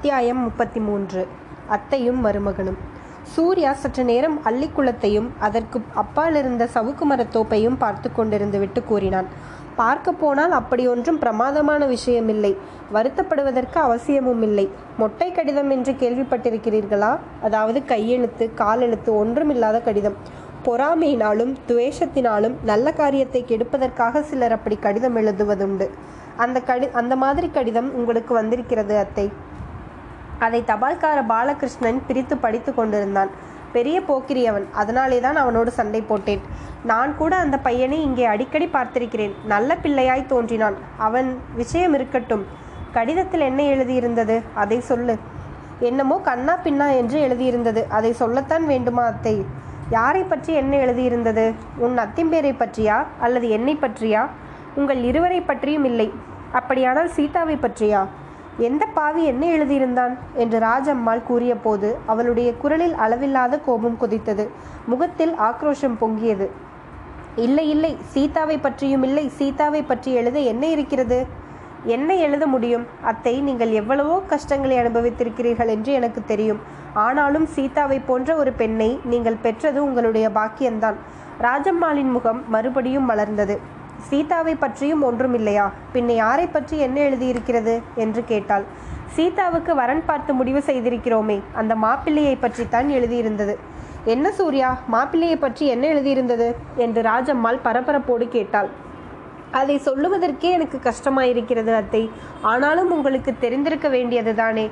அத்தியாயம் முப்பத்தி மூன்று அத்தையும் மருமகனும். சூர்யா சற்று நேரம் அள்ளிக்குளத்தையும் அதற்கு அப்பால் இருந்த சவுக்கு மரத்தோப்பையும் பார்த்து கொண்டிருந்து விட்டு கூறினான். பார்க்க போனால் அப்படி ஒன்றும் பிரமாதமான விஷயமில்லை. வருத்தப்படுவதற்கு அவசியமும் இல்லை மொட்டை கடிதம் என்று கேள்விப்பட்டிருக்கிறீர்களா? அதாவது கையெழுத்து காலெழுத்து ஒன்றுமில்லாத கடிதம். பொறாமையினாலும் துவேஷத்தினாலும் நல்ல காரியத்தை கெடுப்பதற்காக சிலர் அப்படி கடிதம் எழுதுவதுண்டு. அந்த கடி அந்த மாதிரி கடிதம் உங்களுக்கு வந்திருக்கிறது அத்தை. அதை தபால்கார பாலகிருஷ்ணன் பிரித்து படித்து கொண்டிருந்தான். பெரிய போக்கிரியவன். அதனாலே தான் அவனோடு சண்டை போட்டேன். நான் கூட அந்த பையனை இங்கே அடிக்கடி பார்த்திருக்கிறேன். நல்ல பிள்ளையாய் தோன்றினான். அவன் விஷயம் இருக்கட்டும். கடிதத்தில் என்ன எழுதியிருந்தது? அதை சொல்லு. என்னமோ கண்ணா பின்னா என்று எழுதியிருந்தது. அதை சொல்லத்தான் வேண்டுமா அத்தை? யாரை பற்றி என்ன எழுதியிருந்தது? உன் அத்திம்பேரை பற்றியா? அல்லது என்னை பற்றியா? உங்கள் இருவரை பற்றியும் இல்லை. அப்படியானால் சீதாவை பற்றியா? எந்த பாவி என்ன எழுதியிருந்தான்? என்று ராஜம்மாள் கூறியபோது அவளுடைய குரலில் அளவில்லாத கோபம் கொதித்தது. முகத்தில் ஆக்ரோஷம் பொங்கியது. இல்லை இல்லை சீதாவை பற்றியும் இல்லை சீதாவை பற்றி எழுத என்ன இருக்கிறது? என்ன எழுத முடியும்? அத்தை நீங்கள் எவ்வளவோ கஷ்டங்களை அனுபவித்திருக்கிறீர்கள் என்று எனக்கு தெரியும். ஆனாலும் சீதாவை போன்ற ஒரு பெண்ணை நீங்கள் பெற்றது உங்களுடைய பாக்கியம்தான். ராஜம்மாளின் முகம் மறுபடியும் மலர்ந்தது. சீதாவை பற்றியும் ஒன்றும் இல்லையா பின்ன யாரை பற்றி என்ன எழுதியிருக்கிறது? என்று கேட்டாள். சீதாவுக்கு வரன் பார்த்து முடிவு செய்திருக்கிறோமே அந்த மாப்பிள்ளையை பற்றித்தான் எழுதியிருந்தது. என்ன சூர்யா மாப்பிள்ளையை பற்றி என்ன எழுதியிருந்தது? என்று ராஜம்மாள் பரபரப்போடு கேட்டாள். அதை சொல்லுவதற்கே எனக்கு கஷ்டமாயிருக்கிறது அத்தை. ஆனாலும் உங்களுக்கு தெரிந்திருக்க வேண்டியது தானே.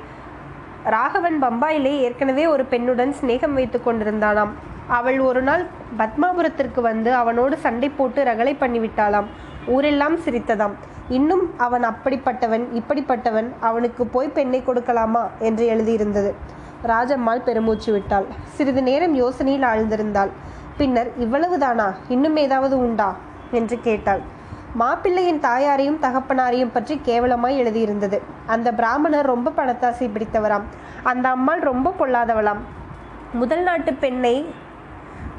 ராகவன் பம்பாயிலே ஏற்கனவே ஒரு பெண்ணுடன் சிநேகம் வைத்து கொண்டிருந்தானாம். அவள் ஒரு நாள் பத்மாபுரத்திற்கு வந்து அவனோடு சண்டை போட்டு ரகளை பண்ணிவிட்டாளாம். ஊரெல்லாம் சிரித்ததாம். இன்னும் அவன் அப்படிப்பட்டவன் இப்படிப்பட்டவன் அவனுக்கு போய் பெண்ணை கொடுக்கலாமா? என்று எழுதியிருந்தது. ராஜம்மாள் பெருமூச்சு விட்டாள். சிறிது நேரம் யோசனையில் ஆழ்ந்திருந்தாள். பின்னர் இவ்வளவுதானா? இன்னும் ஏதாவது உண்டா? என்று கேட்டாள். மாப்பிள்ளையின் தாயாரையும் தகப்பனாரையும் பற்றி கேவலமாய் எழுதியிருந்தது. அந்த பிராமணர் ரொம்ப பணத்தாசை பிடித்தவராம். அந்த அம்மாள் ரொம்ப பொல்லாதவளாம். முதல் நாட்டு பெண்ணை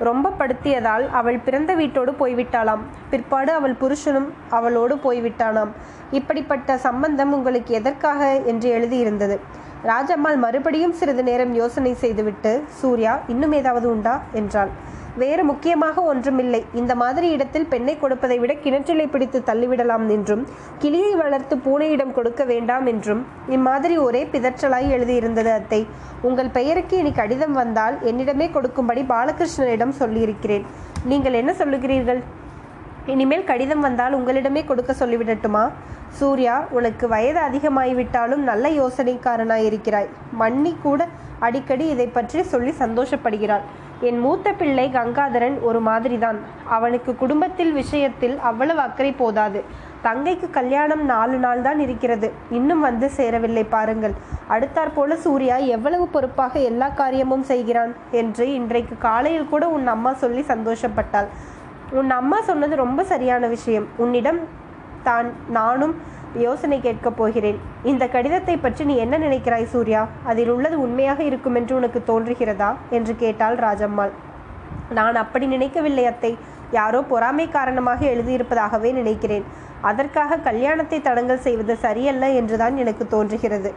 ரொம்ப படுத்தியதால் அவள் பிறந்த வீட்டோடு போய்விட்டாளாம். பிற்பாடு அவள் புருஷனும் அவளோடு போய்விட்டானாம். இப்படிப்பட்ட சம்பந்தம் உங்களுக்கு எதற்காக என்று எழுதியிருந்தது? ராஜம்மாள் மறுபடியும் சிறிது நேரம் யோசனை செய்துவிட்டு சூர்யா இன்னும் ஏதாவது உண்டா? என்றாள். வேறு முக்கியமாக ஒன்றுமில்லை. இந்த மாதிரி இடத்தில் பெண்ணை கொடுப்பதை விட கிணற்றிலை பிடித்து தள்ளிவிடலாம் என்றும் கிளியை வளர்த்து பூனையிடம் கொடுக்க வேண்டாம் என்றும் இம்மாதிரி ஒரே பிதற்றலாய் எழுதியிருந்தது அத்தை. உங்கள் பெயருக்கு இனி கடிதம் வந்தால் என்னிடமே கொடுக்கும்படி பாலகிருஷ்ணனிடம் சொல்லியிருக்கிறேன். நீங்கள் என்ன சொல்லுகிறீர்கள்? இனிமேல் கடிதம் வந்தால் உங்களிடமே கொடுக்க சொல்லிவிடட்டுமா? சூர்யா உனக்கு வயது அதிகமாகிவிட்டாலும் நல்ல யோசனைக்காரனாய் இருக்கிறாய் மன்னி கூட அடிக்கடி இதை பற்றி சொல்லி சந்தோஷப்படுகிறாள். என் மூத்த பிள்ளை கங்காதரன் ஒரு மாதிரிதான். அவனுக்கு குடும்பத்தில் விஷயத்தில் அவ்வளவு அக்கறை போதாது. தங்கைக்கு கல்யாணம் நாலு நாள் தான் இருக்கிறது. இன்னும் வந்து சேரவில்லை பாருங்கள். அடுத்தாற் போல சூர்யா எவ்வளவு பொறுப்பாக எல்லா காரியமும் செய்கிறான் என்று இன்றைக்கு காலையில் கூட உன் அம்மா சொல்லி சந்தோஷப்பட்டாள். உன் அம்மா சொன்னது ரொம்ப சரியான விஷயம். உன்னிடம் தான் நானும் யோசனை கேட்கப் போகிறேன். இந்த கடிதத்தை பற்றி நீ என்ன நினைக்கிறாய் சூர்யா? அதில் உள்ளது உண்மையாக இருக்கும் என்று உனக்கு தோன்றுகிறதா? என்று கேட்டாள் ராஜம்மாள். நான் அப்படி நினைக்கவில்லை அத்தை. யாரோ பொறாமை காரணமாக எழுதியிருப்பதாகவே நினைக்கிறேன். அதற்காக கல்யாணத்தை தடங்கல் செய்வது சரியல்ல என்றுதான் எனக்கு தோன்றுகிறது.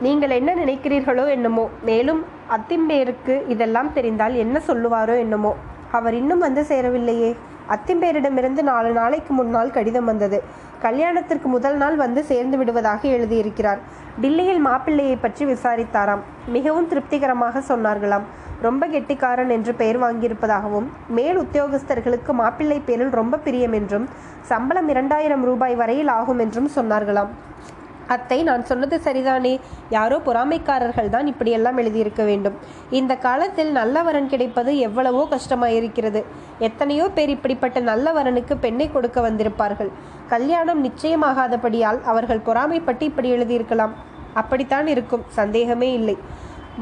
நீங்கள் என்ன நினைக்கிறீர்களோ என்னமோ. மேலும் அத்திம்பேருக்கு இதெல்லாம் தெரிந்தால் என்ன சொல்லுவாரோ என்னமோ. அவர் இன்னும் வந்து சேரவில்லையே. அத்திம்பேரிடமிருந்து நாலு நாளைக்கு முன்னால் கடிதம் வந்தது. கல்யாணத்திற்கு முதல் நாள் வந்து சேர்ந்து விடுவதாக எழுதியிருக்கிறார். டில்லியில் மாப்பிள்ளையை பற்றி விசாரித்தாராம். மிகவும் திருப்திகரமாக சொன்னார்களாம். ரொம்ப கெட்டிக்காரன் என்று பெயர் வாங்கியிருப்பதாகவும் மேல் உத்தியோகஸ்தர்களுக்கு மாப்பிள்ளை பேரில் ரொம்ப பிரியம் என்றும் சம்பளம் இரண்டாயிரம் ரூபாய் வரையில் ஆகும் என்றும் சொன்னார்களாம். அத்தை நான் சொன்னது சரிதானே? யாரோ பொறாமைக்காரர்கள் தான் இப்படியெல்லாம் எழுதியிருக்க வேண்டும். இந்த காலத்தில் நல்ல வரன் கிடைப்பது எவ்வளவோ கஷ்டமாயிருக்கிறது. எத்தனையோ பேர் இப்படிப்பட்ட நல்ல வரனுக்கு பெண்ணை கொடுக்க வந்திருப்பார்கள். கல்யாணம் நிச்சயமாகாதபடியால் அவர்கள் பொறாமைப்பட்டு இப்படி எழுதியிருக்கலாம். அப்படித்தான் இருக்கும். சந்தேகமே இல்லை.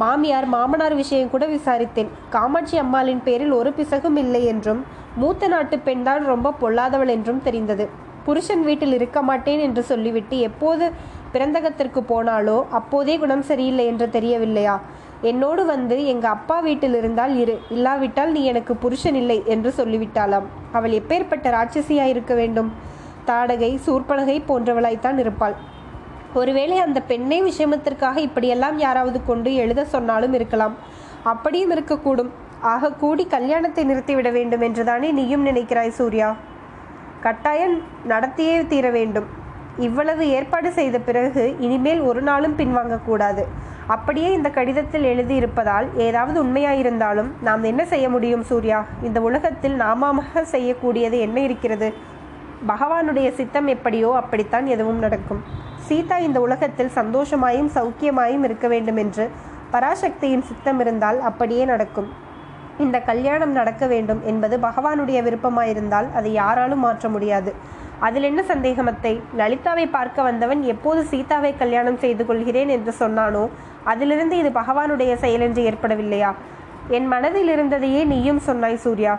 மாமியார் மாமனார் விஷயம் கூட விசாரித்தேன். காமாட்சி அம்மாளின் பேரில் ஒரு பிசகும் இல்லை என்றும் மூத்த நாட்டு பெண்தான் ரொம்ப பொல்லாதவள் என்றும் தெரிந்தது. புருஷன் வீட்டில் இருக்க மாட்டேன் என்று சொல்லிவிட்டு எப்போது பிறந்தகத்திற்கு போனாலோ அப்போதே குணம் சரியில்லை என்று தெரியவில்லையா? என்னோடு வந்து எங்க அப்பா வீட்டில் இருந்தால் இரு இல்லாவிட்டால் நீ எனக்கு புருஷன் இல்லை என்று சொல்லிவிட்டாளாம். அவள் எப்பேற்பட்ட ராட்சசியாய் இருக்க வேண்டும்? தாடகை சூர்பனகை போன்றவளாய்த்தான் இருப்பாள். ஒருவேளை அந்த பெண்ணை விஷமத்திற்காக இப்படியெல்லாம் யாராவது கொண்டு எழுத சொன்னாலும் இருக்கலாம். அப்படியும் இருக்கக்கூடும். ஆக கூடி கல்யாணத்தை நிறுத்திவிட வேண்டும் என்றுதானே நீயும் நினைக்கிறாய் சூர்யா? கட்டாயம் நடத்தியே தீர வேண்டும். இவ்வளவு ஏற்பாடு செய்த பிறகு இனிமேல் ஒரு நாளும் பின்வாங்கக்கூடாது. அப்படியே இந்த கடிதத்தில் எழுதியிருப்பதால் ஏதாவது உண்மையாயிருந்தாலும் நாம் என்ன செய்ய முடியும் சூர்யா? இந்த உலகத்தில் நாமமாக செய்யக்கூடியது என்ன இருக்கிறது? பகவானுடைய சித்தம் எப்படியோ அப்படித்தான் எதுவும் நடக்கும். சீதா இந்த உலகத்தில் சந்தோஷமாயும் சௌக்கியமாயும் இருக்க வேண்டும் என்று பராசக்தியின் சித்தம் இருந்தால் அப்படியே நடக்கும். இந்த கல்யாணம் நடக்க வேண்டும் என்பது பகவானுடைய விருப்பமாயிருந்தால் அதை யாராலும் மாற்ற முடியாது. அதில் என்ன சந்தேகமத்தை லலிதாவை பார்க்க வந்தவன் எப்போது சீதாவை கல்யாணம் செய்து கொள்கிறேன் என்று சொன்னானோ அதிலிருந்து இது பகவானுடைய செயல் என்று ஏற்படவில்லையா? என் மனதில் இருந்ததையே நீயும் சொன்னாய் சூர்யா.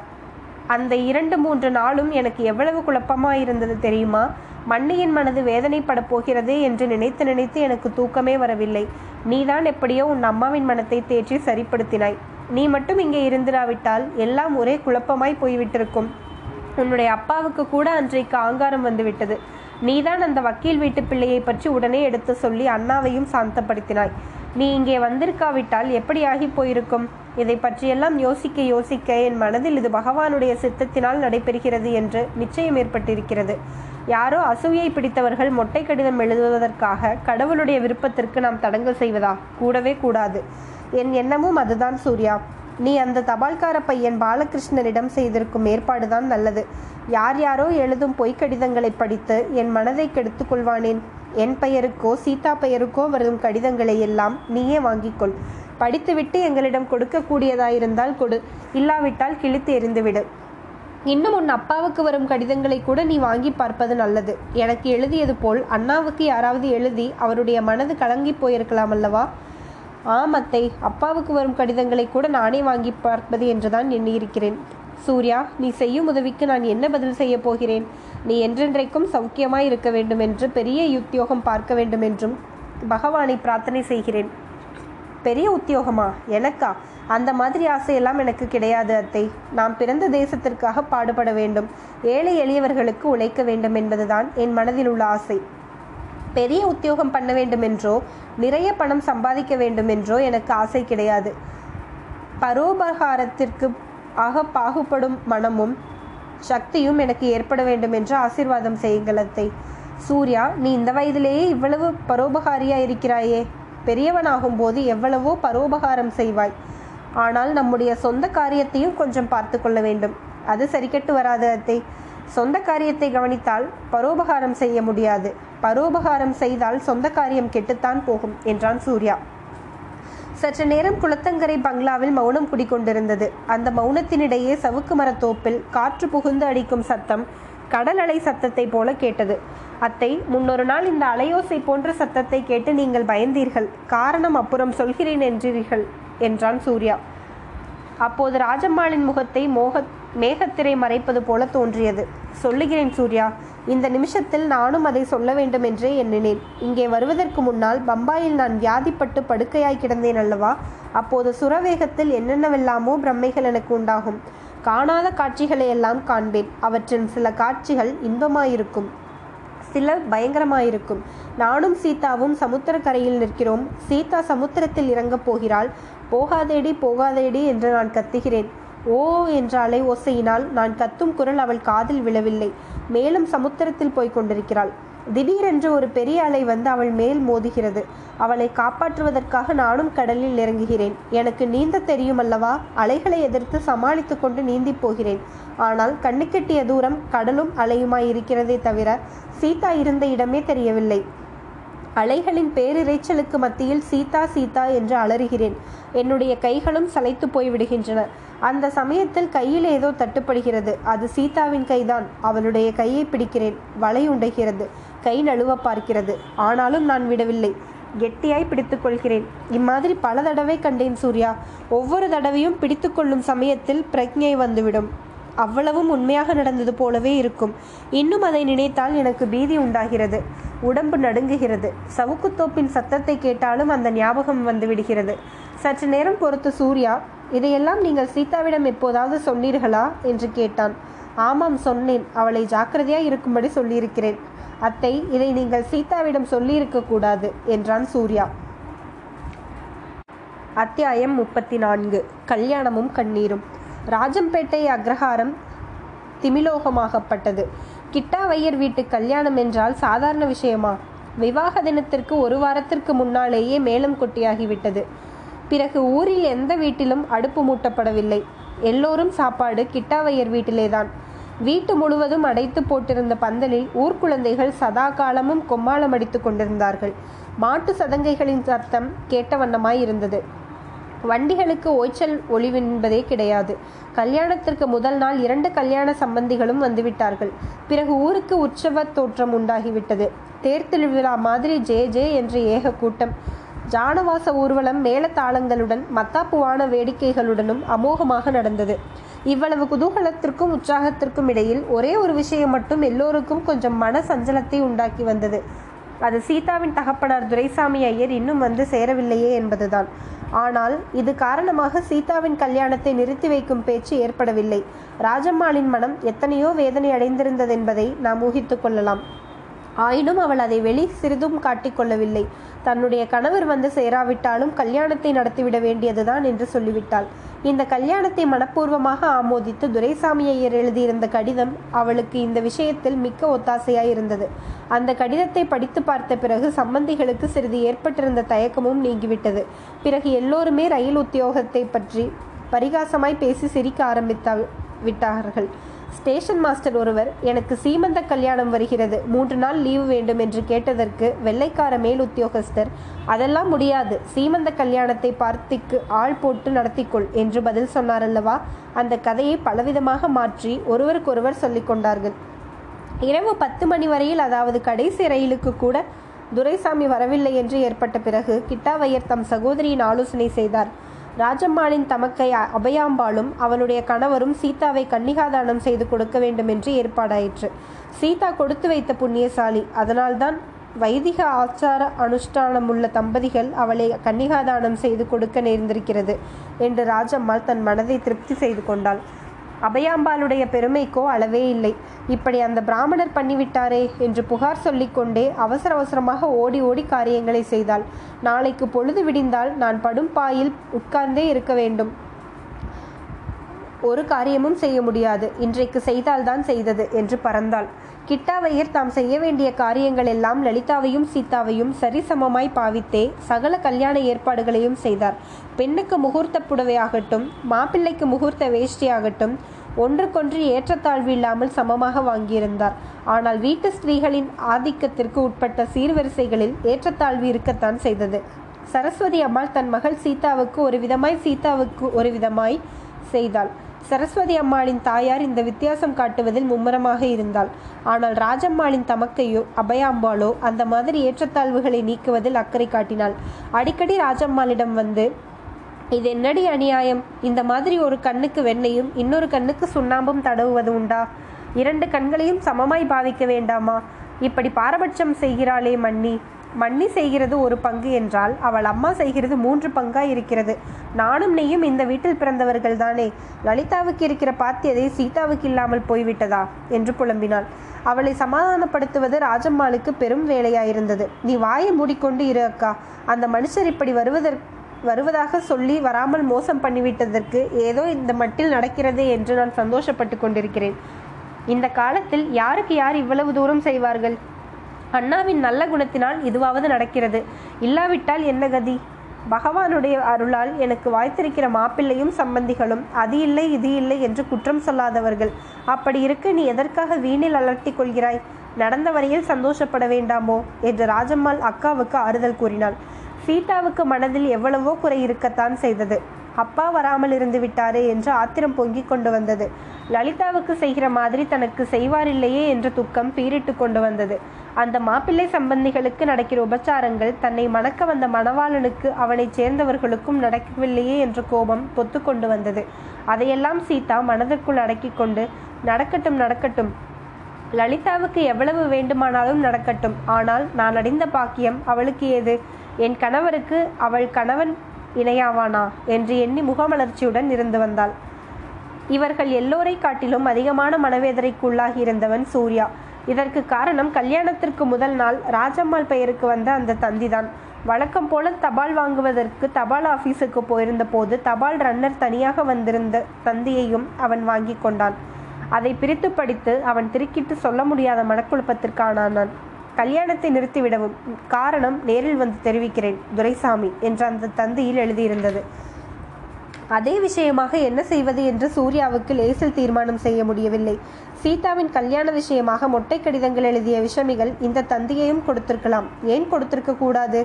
அந்த இரண்டு மூன்று நாளும் எனக்கு எவ்வளவு குழப்பமாயிருந்தது தெரியுமா? மண்ணியின் மனது வேதனைப்பட போகிறது என்று நினைத்து நினைத்து எனக்கு தூக்கமே வரவில்லை. நீதான் எப்படியோ உன் அம்மாவின் மனத்தை தேற்றி சரிப்படுத்தினாய். நீ மட்டும் இங்கே இருந்திராவிட்டால் எல்லாம் ஒரே குழப்பமாய் போய்விட்டிருக்கும். உன்னுடைய அப்பாவுக்கு கூட அன்றைக்கு ஆங்காரம் வந்துவிட்டது. நீதான் அந்த வக்கீல் வீட்டு பிள்ளையை பற்றி உடனே எடுத்து சொல்லி அண்ணாவையும் சாந்தப்படுத்தினாய். நீ இங்கே வந்திருக்காவிட்டால் எப்படி ஆகி போயிருக்கும்? இதை பற்றியெல்லாம் யோசிக்க யோசிக்க என் மனதில் இது பகவானுடைய சித்தத்தினால் நடைபெறுகிறது என்று நிச்சயம் ஏற்பட்டிருக்கிறது. யாரோ அசூயை பிடித்தவர்கள் மொட்டை கடிதம் எழுதுவதற்காக கடவுளுடைய விருப்பத்திற்கு நாம் தடங்கல் செய்வதா? கூடவே கூடாது. என் எண்ணமும் அதுதான் சூர்யா. நீ அந்த தபால்கார பையன் பாலகிருஷ்ணனிடம் செய்திருக்கும் ஏற்பாடுதான் நல்லது. யார் யாரோ எழுதும் பொய்க்கடிதங்களை படித்து என் மனதை கெடுத்து கொள்வானேன் என் பெயருக்கோ சீதா பெயருக்கோ வரும் கடிதங்களை எல்லாம் நீயே வாங்கிக்கொள். படித்துவிட்டு எங்களிடம் கொடுக்கக்கூடியதாயிருந்தால் கொடு. இல்லாவிட்டால் கிழித்து எறிந்துவிடு. இன்னும் உன் அப்பாவுக்கு வரும் கடிதங்களை கூட நீ வாங்கி பார்ப்பது நல்லது. எனக்கு எழுதியது போல் அண்ணாவுக்கு யாராவது எழுதி அவருடைய மனது கலங்கி போயிருக்கலாம் அல்லவா? ஆம் அத்தை. அப்பாவுக்கு வரும் கடிதங்களை கூட நானே வாங்கி பார்ப்பது என்றுதான் எண்ணியிருக்கிறேன். சூர்யா நீ செய்யும் உதவிக்கு நான் என்ன பதில் செய்ய போகிறேன்? நீ என்றென்றைக்கும் சௌக்கியமாய் இருக்க வேண்டும் என்று பெரிய உத்தியோகம் பார்க்க வேண்டும் என்றும் பகவானை பிரார்த்தனை செய்கிறேன். பெரிய உத்தியோகமா? எனக்கா? அந்த மாதிரி ஆசையெல்லாம் எனக்கு கிடையாது அத்தை. நாம் பிறந்த தேசத்திற்காக பாடுபட வேண்டும். ஏழை எளியவர்களுக்கு உழைக்க வேண்டும் என்பதுதான் என் மனதில் உள்ள ஆசை. பெரிய உத்தியோகம் பண்ண வேண்டும் என்றோ நிறைய பணம் சம்பாதிக்க வேண்டும் என்றோ எனக்கு ஆசை கிடையாது. பரோபகாரத்திற்கு ஆக பாகுபடும் மனமும் சக்தியும் எனக்கு ஏற்பட வேண்டும் என்று ஆசீர்வாதம் செய்யுங்கள் அத்தை. சூர்யா நீ இந்த வயதிலேயே இவ்வளவு பரோபகாரியா இருக்கிறாயே. பெரியவனாகும் போது எவ்வளவோ பரோபகாரம் செய்வாய். ஆனால் நம்முடைய சொந்த காரியத்தையும் கொஞ்சம் பார்த்து கொள்ள வேண்டும். அது சரிக்கட்டு வராது அத்தை. சொந்த காரியத்தை கவனித்தால் பரோபகாரம் செய்ய முடியாது. பரோபகாரம் செய்தால் சொந்த காரியம் கெட்டுத்தான் போகும் என்றான் சூர்யா. சற்று நேரம் குளத்தங்கரை பங்களாவில் மௌனம் குடிக்கொண்டிருந்தது. அந்த மௌனத்தினிடையே சவுக்கு மரத்தோப்பில் காற்று புகுந்து அடிக்கும் சத்தம் கடல் அலை சத்தத்தை போல கேட்டது. அத்தை முன்னொரு நாள் இந்த அலையோசை போன்ற சத்தத்தை கேட்டு நீங்கள் பயந்தீர்கள். காரணம் அப்புறம் சொல்கிறேன் என்றீர்கள் என்றான் சூர்யா. அப்போது ராஜம்மாளின் முகத்தை மோக மேகத்திரை மறைப்பது போல தோன்றியது. சொல்லுகிறேன் சூர்யா இந்த நிமிஷத்தில் நானும் அதை சொல்ல வேண்டும் என்றே எண்ணினேன். இங்கே வருவதற்கு முன்னால் பம்பாயில் நான் வியாதிப்பட்டு படுக்கையாய் கிடந்தேன் அல்லவா? அப்போது சுரவேகத்தில் என்னென்னவெல்லாமோ பிரம்மைகள் எனக்கு உண்டாகும். காணாத காட்சிகளை எல்லாம் காண்பேன். அவற்றின் சில காட்சிகள் இன்பமாயிருக்கும். சில பயங்கரமாயிருக்கும். நானும் சீதாவும் சமுத்திரக்கரையில் நிற்கிறோம். சீதா சமுத்திரத்தில் இறங்கப் போகிறாள். போகாதேடி போகாதேடி என்று நான் கத்துகிறேன். ஓ என்ற அலை ஓசையினால் நான் கத்தும் குரல் அவள் காதில் விழவில்லை. மேலும் சமுத்திரத்தில் போய்க் கொண்டிருக்கிறாள். திடீரென்று ஒரு பெரிய அலை வந்து அவள் மேல் மோதுகிறது. அவளை காப்பாற்றுவதற்காக நானும் கடலில் இறங்குகிறேன். எனக்கு நீந்த தெரியும் அல்லவா அலைகளை எதிர்த்து சமாளித்து கொண்டு நீந்தி போகிறேன். ஆனால் கண்ணுக்கெட்டிய தூரம் கடலும் அலையுமாய் இருக்கிறதே தவிர சீதா இருந்த இடமே தெரியவில்லை. அலைகளின் பேரிரைச்சலுக்கு மத்தியில் சீதா சீதா என்று அலறுகிறேன். என்னுடைய கைகளும் சளைத்து போய்விடுகின்றன. அந்த சமயத்தில் கையில் ஏதோ தட்டுப்படுகிறது. அது சீதாவின் கைதான். அவளுடைய கையை பிடிக்கிறேன். வலை உண்டைகிறது. கை நழுவ பார்க்கிறது. ஆனாலும் நான் விடவில்லை. கெட்டியாய் பிடித்துக்கொள்கிறேன் இம்மாதிரி பல தடவை கண்டேன் சூர்யா. ஒவ்வொரு தடவையும் பிடித்துக்கொள்ளும் சமயத்தில் பிரக்ஞை வந்துவிடும். அவ்வளவும் உண்மையாக நடந்தது போலவே இருக்கும். இன்னும் அதை நினைத்தால் எனக்கு பீதி உண்டாகிறது. உடம்பு நடுங்குகிறது. சவுக்குத்தோப்பின் சத்தத்தை கேட்டாலும் அந்த ஞாபகம் வந்து விடுகிறது. சற்று நேரம் பொறுத்து சூர்யா இதையெல்லாம் நீங்கள் சீதாவிடம் எப்போதாவது சொன்னீர்களா? என்று கேட்டான். ஆமாம் சொன்னேன். அவளை ஜாக்கிரதையாக இருக்கும்படி சொல்லியிருக்கிறேன். அத்தை இதை நீங்கள் சீதாவிடம் சொல்லியிருக்க கூடாது என்றான் சூர்யா. அத்தியாயம் முப்பத்தி நான்கு. கல்யாணமும் கண்ணீரும். ராஜம்பேட்டை அக்ரஹாரம் திமிலோகமாகப்பட்டது. கிட்டாவையர் வீட்டு கல்யாணம் என்றால் சாதாரண விஷயமா? விவாக தினத்திற்கு ஒரு வாரத்திற்கு முன்னாலேயே மேலும் கொட்டியாகிவிட்டது. பிறகு ஊரில் எந்த வீட்டிலும் அடுப்பு மூட்டப்படவில்லை. எல்லோரும் சாப்பாடு கிட்டாவையர் வீட்டிலேதான். வீட்டு முழுவதும் அடைத்து போட்டிருந்த பந்தலில் ஊர்க்குழந்தைகள் சதா காலமும் கொம்மாளம் அடித்து கொண்டிருந்தார்கள். மாட்டு சதங்கைகளின் சத்தம் கேட்ட வண்ணமாய் இருந்தது வண்டிகளுக்கு ஓய்ச்சல் ஒளிவென்பதே கிடையாது. கல்யாணத்திற்கு முதல் நாள் இரண்டு கல்யாண சம்பந்திகளும் வந்துவிட்டார்கள். பிறகு ஊருக்கு உற்சவ தோற்றம் உண்டாகிவிட்டது. தேர் திருவிழா மாதிரி ஜே ஜே என்று ஏக கூட்டம். ஜானவாச ஊர்வலம் மேலத்தாளங்களுடன் மத்தாப்புவான வேடிக்கைகளுடனும் அமோகமாக நடந்தது. இவ்வளவு குதூகலத்திற்கும் உற்சாகத்திற்கும் இடையில் ஒரே ஒரு விஷயம் மட்டும் எல்லோருக்கும் கொஞ்சம் மன சஞ்சலத்தை உண்டாக்கி வந்தது. அது சீதாவின் தகப்பனார் துரைசாமி ஐயர் இன்னும் வந்து சேரவில்லையே என்பதுதான். ஆனால் இது காரணமாக சீதாவின் கல்யாணத்தை நிறுத்தி வைக்கும் பேச்சு ஏற்படவில்லை. ராஜம்மாளின் மனம் எத்தனையோ வேதனை அடைந்திருந்ததென்பதை நாம் ஊகித்துக் கொள்ளலாம். ஆயினும் அவள் அதை வெளி சிறிதும் காட்டிக்கொள்ளவில்லை தன்னுடைய கணவர் வந்து சேராவிட்டாலும் கல்யாணத்தை நடத்திவிட வேண்டியதுதான் என்று சொல்லிவிட்டாள். இந்த கல்யாணத்தை மனப்பூர்வமாக ஆமோதித்து துரைசாமி ஐயர் எழுதியிருந்த கடிதம் அவளுக்கு இந்த விஷயத்தில் மிக்க ஒத்தாசையாய் இருந்தது அந்த கடிதத்தை படித்து பார்த்த பிறகு சம்பந்திகளுக்கு சிறிது ஏற்பட்டிருந்த தயக்கமும் நீங்கிவிட்டது. பிறகு எல்லோருமே ரயில் உத்தியோகத்தை பற்றி பரிகாசமாய் பேசி சிரிக்க ஆரம்பித்தா விட்டார்கள். ஸ்டேஷன் மாஸ்டர் ஒருவர் எனக்கு சீமந்த கல்யாணம் வருகிறது. மூன்று நாள் லீவு வேண்டும் என்று கேட்டதற்கு வெள்ளைக்கார மேல் உத்தியோகஸ்தர் அதெல்லாம் முடியாது. சீமந்த கல்யாணத்தை பார்த்திக்கு ஆள் போட்டு நடத்திக்கொள் என்று பதில் சொன்னாரல்லவா? அந்த கதையை பலவிதமாக மாற்றி ஒருவருக்கொருவர் சொல்லிக் கொண்டார்கள். இரவு பத்து மணி வரையில் அதாவது கடைசி ரயிலுக்கு கூட துரைசாமி வரவில்லை என்று ஏற்பட்ட பிறகு கிட்டாவையர் தம் சகோதரியின் ஆலோசனை செய்தார். ராஜம்மாளின் தமக்கை அபயாம்பாளும் அவளுடைய கணவரும் சீதாவை கன்னிகாதானம் செய்து கொடுக்க வேண்டும் என்று ஏற்பாடாயிற்று. சீதா கொடுத்து வைத்த புண்ணியசாலி. அதனால்தான் வைதிக ஆச்சார அனுஷ்டானமுள்ள தம்பதிகள் அவளை கன்னிகாதானம் செய்து கொடுக்க நேர்ந்திருக்கிறது என்று ராஜம்மாள் தன் மனதை திருப்தி செய்து கொண்டாள். அபயாம்பாளுடைய பெருமைக்கோ அளவே இல்லை. இப்படி அந்த பிராமணர் பண்ணிவிட்டாரே என்று புகார் சொல்லிக்கொண்டே அவசர அவசரமாக ஓடி ஓடி காரியங்களை செய்தாள். நாளைக்கு பொழுது விடிந்தால் நான் படும் பாயில் உட்கார்ந்தே இருக்க வேண்டும். ஒரு காரியமும் செய்ய முடியாது. இன்றைக்கு செய்தால்தான் செய்தது என்று பறந்தாள். கிட்டாவையர் தாம் செய்ய வேண்டிய காரியங்கள் எல்லாம் லலிதாவையும் சீதாவையும் சரிசமமாய் பாவித்தே சகல கல்யாண ஏற்பாடுகளையும் செய்தார். பெண்ணுக்கு முகூர்த்த புடவையாகட்டும் மாப்பிள்ளைக்கு முகூர்த்த வேஷ்டியாகட்டும் ஒன்றுக்கொன்று ஏற்றத்தாழ்வு இல்லாமல் சமமாக வாங்கியிருந்தார். ஆனால் வீட்டு ஸ்திரீகளின் ஆதிக்கத்திற்கு உட்பட்ட சீர்வரிசைகளில் ஏற்றத்தாழ்வு இருக்கத்தான் செய்தது. சரஸ்வதி அம்மாள் தன் மகள் சீதாவுக்கு ஒரு விதமாய் சீதாவுக்கு ஒரு விதமாய் செய்தாள். சரஸ்வதி அம்மாளின் தாயார் இந்த வித்தியாசம் காட்டுவதில் மும்முரமாக இருந்தாள். ஆனால் ராஜம்மாளின் தமக்கையோ அபயாம்பாளோ அந்த மாதிரி ஏற்றத்தாழ்வுகளை நீக்குவதில் அக்கறை காட்டினாள். அடிக்கடி ராஜம்மாளிடம் வந்து இது என்னடி அநியாயம்? இந்த மாதிரி ஒரு கண்ணுக்கு வெண்ணையும் இன்னொரு கண்ணுக்கு சுண்ணாம்பும் தடவுவது உண்டா? இரண்டு கண்களையும் சமமாய் பாவிக்க வேண்டாமா? இப்படி பாரபட்சம் செய்கிறாளே மன்னி. மன்னி செய்கிறது ஒரு பங்கு என்றால் அவள் அம்மா செய்கிறது மூன்று பங்காய் இருக்கிறது. நானும் நீயும் இந்த வீட்டில் பிறந்தவர்கள் தானே. லலிதாவுக்கு இருக்கிற பாத்தியதை சீதாவுக்கு இல்லாமல் போய்விட்டதா? என்று புலம்பினாள். அவளை சமாதானப்படுத்துவது ராஜம்மாளுக்கு பெரும் வேலையாயிருந்தது. நீ வாயை மூடிக்கொண்டு இரு அக்கா. அந்த மனுஷர் இப்படி வருவதற்கு வருவதாக சொல்லி வராமல் மோசம் பண்ணிவிட்டதற்கு ஏதோ இந்த மட்டில் நடக்கிறதே என்று நான் சந்தோஷப்பட்டு கொண்டிருக்கிறேன். இந்த காலத்தில் யாருக்கு யார் இவ்வளவு தூரம் செய்வார்கள்? அண்ணாவின் நல்ல குணத்தினால் இதுவாவது நடக்கிறது. இல்லாவிட்டால் என்ன கதி? பகவானுடைய அருளால் எனக்கு வாய்த்திருக்கிற மாப்பிள்ளையும் சம்பந்திகளும் அது இல்லை இது இல்லை என்று குற்றம் சொல்லாதவர்கள். அப்படி இருக்க நீ எதற்காக வீணில் அலர்த்தி கொள்கிறாய்? நடந்த வரையில் சந்தோஷப்பட வேண்டாமோ? என்று ராஜம்மாள் அக்காவுக்கு ஆறுதல் கூறினாள். சீதாவுக்கு மனதில் எவ்வளவோ குறை இருக்கத்தான் செய்தது. அப்பா வராமல் இருந்து விட்டாரே என்று ஆத்திரம் பொங்கிக் கொண்டு வந்தது. லலிதாவுக்கு செய்கிற மாதிரி தனக்கு செய்வாரில்லையே என்ற துக்கம் பீரிட்டு கொண்டு வந்தது. அந்த மாப்பிள்ளை சம்பந்திகளுக்கு நடக்கிற உபச்சாரங்கள் தன்னை மணக்க வந்த மணவாளனுக்கு அவனைச் சேர்ந்தவர்களுக்கும் நடக்கவில்லையே என்ற கோபம் பொத்து கொண்டு வந்தது. அதையெல்லாம் சீதா மனதிற்குள் அடக்கி கொண்டு நடக்கட்டும் நடக்கட்டும். லலிதாவுக்கு எவ்வளவு வேண்டுமானாலும் நடக்கட்டும். ஆனால் நான் அடைந்த பாக்கியம் அவளுக்கு ஏது? என் கணவருக்கு அவள் கணவன் இணையாவானா? என்று எண்ணி முகமலர்ச்சியுடன் இருந்து வந்தாள். இவர்கள் எல்லோரை காட்டிலும் அதிகமான மனவேதனைக்குள்ளாகி இருந்தவன் சூர்யா. இதற்கு காரணம் கல்யாணத்திற்கு முதல் நாள் ராஜம்மாள் பெயருக்கு வந்த அந்த தந்திதான். வழக்கம் போல தபால் வாங்குவதற்கு தபால் ஆபீஸுக்கு போயிருந்த போது தபால் ரன்னர் தனியாக வந்திருந்த தந்தியையும் அவன் வாங்கி கொண்டான். அதை பிரித்து படித்து அவன் திருக்கிட்டு சொல்ல முடியாத மனக்குழப்பத்திற்கானான் கல்யாணத்தை நிறுத்திவிடவும் காரணம் நேரில் வந்து தெரிவிக்கிறேன் துரைசாமி என்று அந்த தந்தியில் எழுதியிருந்தது. அதே விஷயமாக என்ன செய்வது என்று சூர்யாவுக்கு லேசில் தீர்மானம் செய்ய முடியவில்லை. சீதாவின் கல்யாண விஷயமாக மொட்டை கடிதங்கள் எழுதிய விஷமிகள் இந்த தந்தியையும் கொடுத்திருக்கலாம். ஏன் கொடுத்திருக்க கூடாது?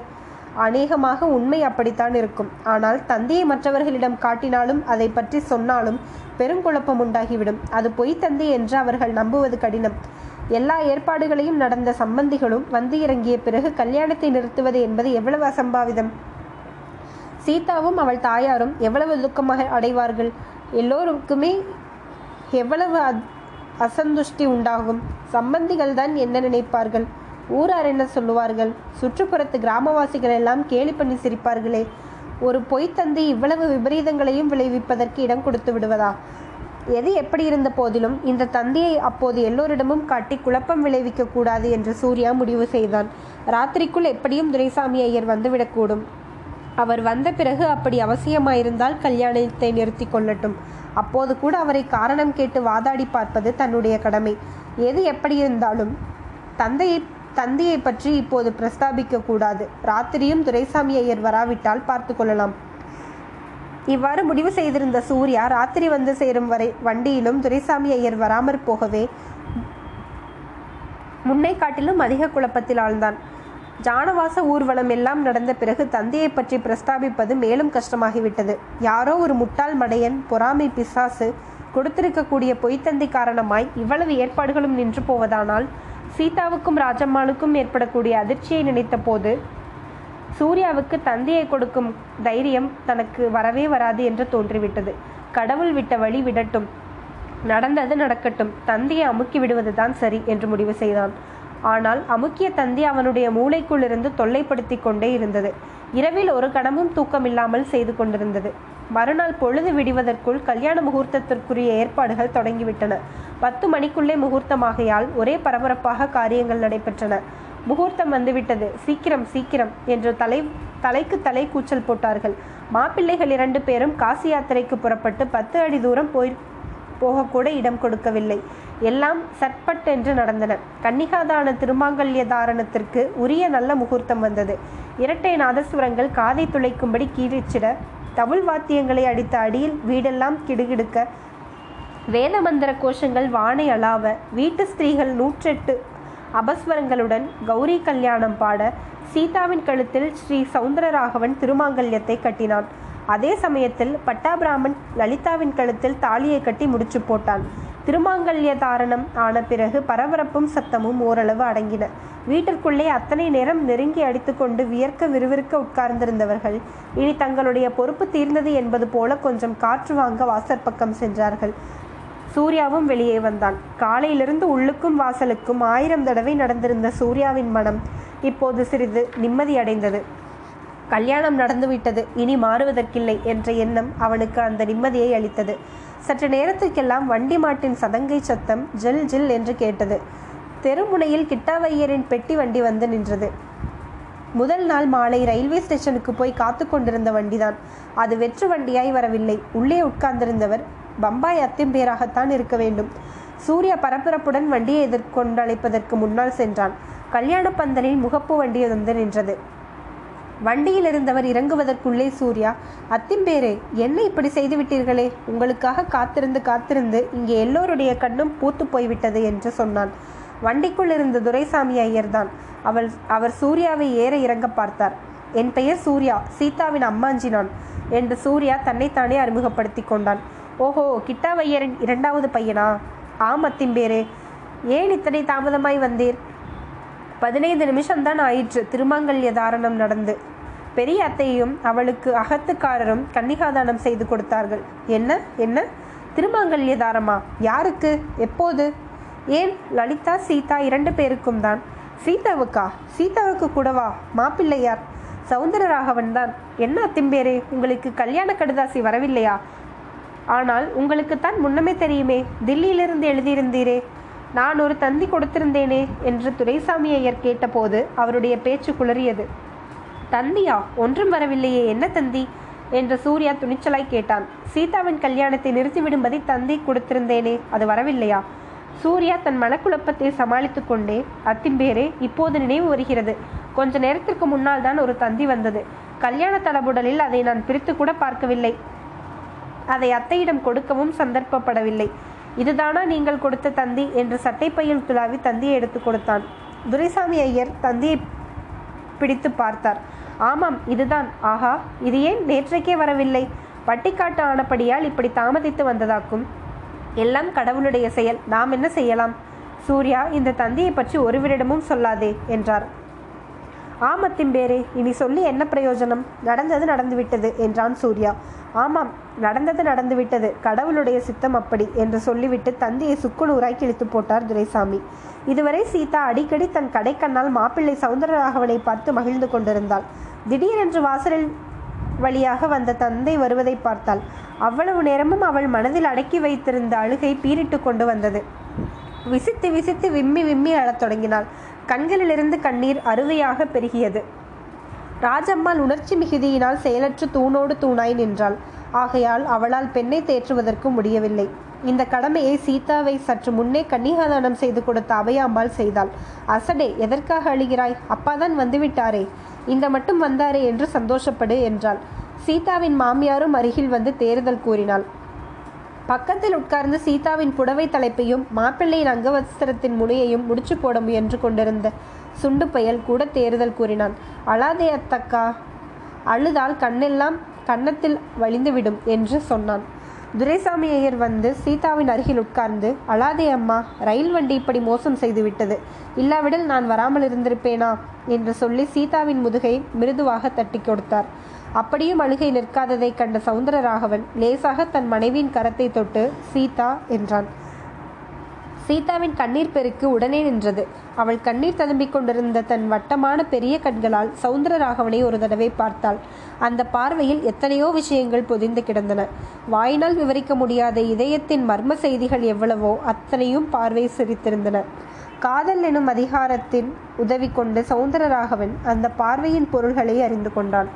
அநேகமாக உண்மை அப்படித்தான் இருக்கும். ஆனால் தந்தையை மற்றவர்களிடம் காட்டினாலும் அதை பற்றி சொன்னாலும் பெருங்குழப்பம் உண்டாகிவிடும். அது பொய் தந்தை என்று அவர்கள் நம்புவது கடினம். எல்லா ஏற்பாடுகளையும் நடந்த சம்பந்திகளும் வந்து இறங்கிய பிறகு கல்யாணத்தை நிறுத்துவது என்பது எவ்வளவு அசம்பாவிதம்? சீதாவும் அவள் தாயாரும் எவ்வளவு துக்கமாக அடைவார்கள்? எல்லோருக்குமே எவ்வளவு அசந்துஷ்டி உண்டாகும். சம்பந்திகள் தான் என்ன நினைப்பார்கள்? ஊரார் என்ன சொல்லுவார்கள்? சுற்றுப்புறத்து கிராமவாசிகள் எல்லாம் கேலி பண்ணி சிரிப்பார்களே. ஒரு பொய்த்தந்தி இவ்வளவு விபரீதங்களையும் விளைவிப்பதற்கு இடம் கொடுத்து விடுவதா? எது எப்படி இருந்த போதிலும் இந்த தந்தியை அப்போது எல்லோரிடமும் காட்டி குழப்பம் விளைவிக்க கூடாது என்று சூர்யா முடிவு செய்தான். ராத்திரிக்குள் எப்படியும் துரைசாமி ஐயர் வந்துவிடக்கூடும். அவர் வந்த பிறகு அப்படி அவசியமாயிருந்தால் கல்யாணத்தை நிறுத்தி கொள்ளட்டும். அப்போது கூட அவரை காரணம் கேட்டு வாதாடி பார்ப்பது தன்னுடைய கடமை. எது எப்படி இருந்தாலும் தந்தையை தந்தையை பற்றி இப்போது பிரஸ்தாபிக்க கூடாது. ராத்திரியும் துரைசாமி ஐயர் வராவிட்டால் பார்த்து கொள்ளலாம். இவ்வாறு முடிவு செய்திருந்த சூர்யா ராத்திரி வந்து சேரும் வரை வண்டியிலும் துரைசாமி ஐயர் வராமற் போகவே முன்னை காட்டிலும் அதிக குழப்பத்தில் ஆழ்ந்தான். ஜானவாச ஊர்வலம் எல்லாம் நடந்த பிறகு தந்தையை பற்றி பிரஸ்தாபிப்பது மேலும் கஷ்டமாகிவிட்டது. யாரோ ஒரு முட்டாள் மடையன் பொறாமை பிசாசு கொடுத்திருக்கக்கூடிய பொய்த்தந்தி காரணமாய் இவ்வளவு ஏற்பாடுகளும் நின்று போவதானால் சீதாவுக்கும் ராஜம்மாளுக்கும் ஏற்படக்கூடிய அதிர்ச்சியை நினைத்த போது சூர்யாவுக்கு தந்தையை கொடுக்கும் தைரியம் தனக்கு வரவே வராது என்று தோன்றிவிட்டது. கடவுள் விட்ட வழி விடட்டும். நடந்தது நடக்கட்டும். தந்தையை அமுக்கி விடுவதுதான் சரி என்று முடிவு செய்தான். ஆனால் அமுக்கிய தந்தி அவனுடைய மூளைக்குள்ளிருந்து தொல்லைப்படுத்தி கொண்டே இருந்தது. இரவில் ஒரு கணமும் தூக்கமில்லாமல் செய்து கொண்டிருந்தது. மறுநாள் பொழுது விடுவதற்குள் கல்யாண முகூர்த்தத்திற்குரிய ஏற்பாடுகள் தொடங்கிவிட்டன. பத்து மணிக்குள்ளே முகூர்த்தமாகையால் ஒரே பரபரப்பாக காரியங்கள் நடைபெற்றன. முகூர்த்தம் வந்துவிட்டது. சீக்கிரம் சீக்கிரம் என்று தலை தலைக்கு தலை கூச்சல் போட்டார்கள். மாப்பிள்ளைகள் இரண்டு பேரும் காசி யாத்திரைக்கு புறப்பட்டு பத்து அடி தூரம் போய் போகக்கூட இடம் கொடுக்கவில்லை. எல்லாம் சட்பட்டென்று நடந்தன. கன்னிகாதான திருமாங்கல்ய தாரணத்திற்கு உரிய நல்ல முகூர்த்தம் வந்தது. இரட்டை நாதஸ்வரங்கள் காதை துளைக்கும்படி கீழிச்சிட தமிழ் வாத்தியங்களை அடித்த அடியில் வீடெல்லாம் கிடுகிடுக்க வேத மந்திர கோஷங்கள் வானை அளாவ வீட்டு ஸ்திரீகள் நூற்றெட்டு அபஸ்வரங்களுடன் கௌரி கல்யாணம் பாட சீதாவின் கழுத்தில் ஸ்ரீ சவுந்தரராகவன் திருமாங்கல்யத்தை கட்டினான். அதே சமயத்தில் பட்டாபிராமன் லலிதாவின் கழுத்தில் தாலியை கட்டி முடிச்சு போட்டான். திருமாங்கல்ய தாரணம் ஆன பிறகு பரபரப்பும் சத்தமும் ஓரளவு அடங்கின. வீட்டிற்குள்ளே அத்தனை நேரம் நெருங்கி அடித்துக்கொண்டு வியர்க்க விறுவிறுக்க உட்கார்ந்திருந்தவர்கள் இனி தங்களுடைய பொறுப்பு தீர்ந்தது என்பது போல கொஞ்சம் காற்று வாங்க வாசற்பக்கம் சென்றார்கள். சூர்யாவும் வெளியே வந்தான். காலையிலிருந்து உள்ளுக்கும் வாசலுக்கும் ஆயிரம் தடவை நடந்திருந்த சூர்யாவின் மனம் இப்போது சிறிது நிம்மதியடைந்தது கல்யாணம் நடந்துவிட்டது இனி மாறுவதற்கில்லை என்ற எண்ணம் அவனுக்கு அந்த நிம்மதியை அளித்தது. சற்று நேரத்துக்கெல்லாம் வண்டி மாட்டின் சதங்கை சத்தம் ஜில் ஜில் என்று கேட்டது. தெருமுனையில் கிட்டாவையரின் பெட்டி வண்டி வந்து நின்றது. முதல் நாள் மாலை ரயில்வே ஸ்டேஷனுக்கு போய் காத்து கொண்டிருந்த வண்டிதான். அது வெற்று வண்டியாய் வரவில்லை. உள்ளே உட்கார்ந்திருந்தவர் பம்பாய் அத்திம்பேராகத்தான் இருக்க வேண்டும். சூர்யா பரபரப்புடன் வண்டியை எதிர்கொண்டழைப்பதற்கு முன்னால் சென்றான். கல்யாண பந்தலில் முகப்பு வண்டி வந்து நின்றது. வண்டியில் இருந்தவர் இறங்குவதற்குள்ளே சூர்யா அத்திம்பேரே என்ன இப்படி செய்து விட்டீர்களே உங்களுக்காக காத்திருந்து காத்திருந்து இங்கே எல்லோருடைய கண்ணும் பூத்து போய்விட்டது என்று சொன்னான். வண்டிக்குள் இருந்த துரைசாமி ஐயர்தான். அவள் அவர் சூர்யாவை ஏற இறங்க பார்த்தார். என் பெயர் சூர்யா சீதாவின் அம்மாஞ்சி நான் என்று சூர்யா தன்னைத்தானே அறிமுகப்படுத்தி கொண்டான். ஓஹோ கிட்டாவையரின் இரண்டாவது பையனா? ஆம் அத்திம்பேரே. ஏன் இத்தனை தாமதமாய் வந்தீர்? பதினைந்து நிமிஷம்தான் ஆயிற்று. திருமாங்கல்ய தாரணம் நடந்து. பெரிய அத்தையும் அவளுக்கு அகத்துக்காரரும் கன்னிகாதானம் செய்து கொடுத்தார்கள். என்ன? என்ன? திருமாங்கல்ய தாரமா? யாருக்கு? எப்போது? ஏன்? லலிதா சீதா இரண்டு பேருக்கும் தான். சீதாவுக்கா? சீதாவுக்கு கூடவா? மாப்பிள்ளையார். சவுந்தரராகவன் தான். என்ன அத்திம்பேரே? உங்களுக்கு கல்யாண கடுதாசி வரவில்லையா? ஆனால் உங்களுக்குத்தான் முன்னமே தெரியுமே. தில்லியிலிருந்து எழுதியிருந்தீரே. நான் ஒரு தந்தி கொடுத்திருந்தேனே என்று துரைசாமி ஐயர் கேட்டபோது அவருடைய பேச்சு குளறியது. தந்தியா ஒன்றும் வரவில்லையே என்ன தந்தி? என்று சூர்யா துணிச்சலாய் கேட்டான். சீதாவின் கல்யாணத்தை நிறுத்திவிடும்படி தந்தி கொடுத்திருந்தேனே அது வரவில்லையா? சூர்யா தன் மனக்குழப்பத்தை சமாளித்துக் கொண்டே அத்திம்பேரே இப்போது நினைவு வருகிறது. கொஞ்ச நேரத்திற்கு முன்னால் தான் ஒரு தந்தி வந்தது. கல்யாண தடபுடலில் அதை நான் பிரித்து கூட பார்க்கவில்லை. அதை அத்தையிடம் கொடுக்கவும் சந்தர்ப்பப்படவில்லை. இதுதானா நீங்கள் கொடுத்த தந்தி என்று சட்டைப்பையில் துளாவி தந்தியை எடுத்து கொடுத்தான். துரைசாமி ஐயர் தந்தியை பிடித்து பார்த்தார். ஆமாம் இதுதான். ஆஹா இது ஏன் நேற்றைக்கே வரவில்லை? பட்டிக்காட்டு ஆனபடியால் இப்படி தாமதித்து வந்ததாக்கும். எல்லாம் கடவுளுடைய செயல். நாம் என்ன செய்யலாம்? சூர்யா இந்த தந்தியை பற்றி ஒருவரிடமும் சொல்லாதே என்றார். ஆமத்தின் பேரே இனி சொல்லி என்ன பிரயோஜனம்? நடந்தது நடந்துவிட்டது என்றான் சூர்யா. ஆமாம் நடந்தது நடந்துவிட்டது. கடவுளுடைய சித்தம் அப்படி என்று சொல்லிவிட்டு தந்தையை சுக்குநூறாய் கிழித்து போட்டார் துரைசாமி. இதுவரை சீதா அடிக்கடி தன் கடைக்கண்ணால் மாப்பிள்ளை சவுந்தரராகவனை பார்த்து மகிழ்ந்து கொண்டிருந்தாள். திடீரென்று வாசலில் வழியாக வந்த தந்தை வருவதை பார்த்தாள். அவ்வளவு நேரமும் அவள் மனதில் அடக்கி வைத்திருந்த அழுகை பீரிட்டு கொண்டு வந்தது. விசித்து விசித்து விம்மி விம்மி அழத் தொடங்கினாள். கண்களிலிருந்து கண்ணீர் அருவையாக பெருகியது. ராஜம்மாள் உணர்ச்சி மிகுதியினால் செயலற்று தூணோடு தூணாய் நின்றாள். ஆகையால் அவளால் பெண்ணை தேற்றுவதற்கு முடியவில்லை. இந்த கடமையை சீதாவை சற்று முன்னே கன்னிகாதானம் செய்து கொடுத்த அவையாம்பாள் செய்தாள். அசடே எதற்காக அழுகிறாய்? அப்பாதான் வந்துவிட்டாரே. இந்த மட்டும் வந்தாரே என்று சந்தோஷப்படு என்றாள். சீதாவின் மாமியாரும் அருகில் வந்து தேறுதல் கூறினாள். பக்கத்தில் உட்கார்ந்து சீதாவின் புடவை தலைப்பையும் மாப்பிள்ளையின் அங்கவஸ்திரத்தின் முனையையும் முடிச்சு போட முயன்று கொண்டிருந்த சுண்டு பயல் கூட தேறுதல் கூறினான். அழாதே அத்தக்கா அழுதால் கண்ணெல்லாம் கன்னத்தில் வழிந்துவிடும் என்று சொன்னான். துரைசாமி ஐயர் வந்து சீதாவின் அருகில் உட்கார்ந்து அழாதே அம்மா ரயில் வண்டி இப்படி மோசம் செய்துவிட்டது இல்லாவிடில் நான் வராமல் இருந்திருப்பேனா? என்று சொல்லி சீதாவின் முதுகை மிருதுவாக தட்டி கொடுத்தார். அப்படியும் அழுகை நிற்காததை கண்ட சவுந்தரராகவன் லேசாக தன் மனைவியின் கரத்தை தொட்டு சீதா என்றான். சீதாவின் கண்ணீர் பெருக்கு உடனே நின்றது. அவள் கண்ணீர் ததும்பிக் கொண்டிருந்த தன் வட்டமான பெரிய கண்களால் சவுந்தரராகவனை ஒரு தடவை பார்த்தாள். அந்த பார்வையில் எத்தனையோ விஷயங்கள் பொதிந்து கிடந்தன. வாயினால் விவரிக்க முடியாத இதயத்தின் மர்ம செய்திகள் எவ்வளவோ அத்தனையும் பார்வை சிரித்திருந்தன. காதல் எனும் அதிகாரத்தின் உதவி கொண்டு சவுந்தரராகவன் அந்த பார்வையின் பொருள்களை அறிந்து கொண்டான்.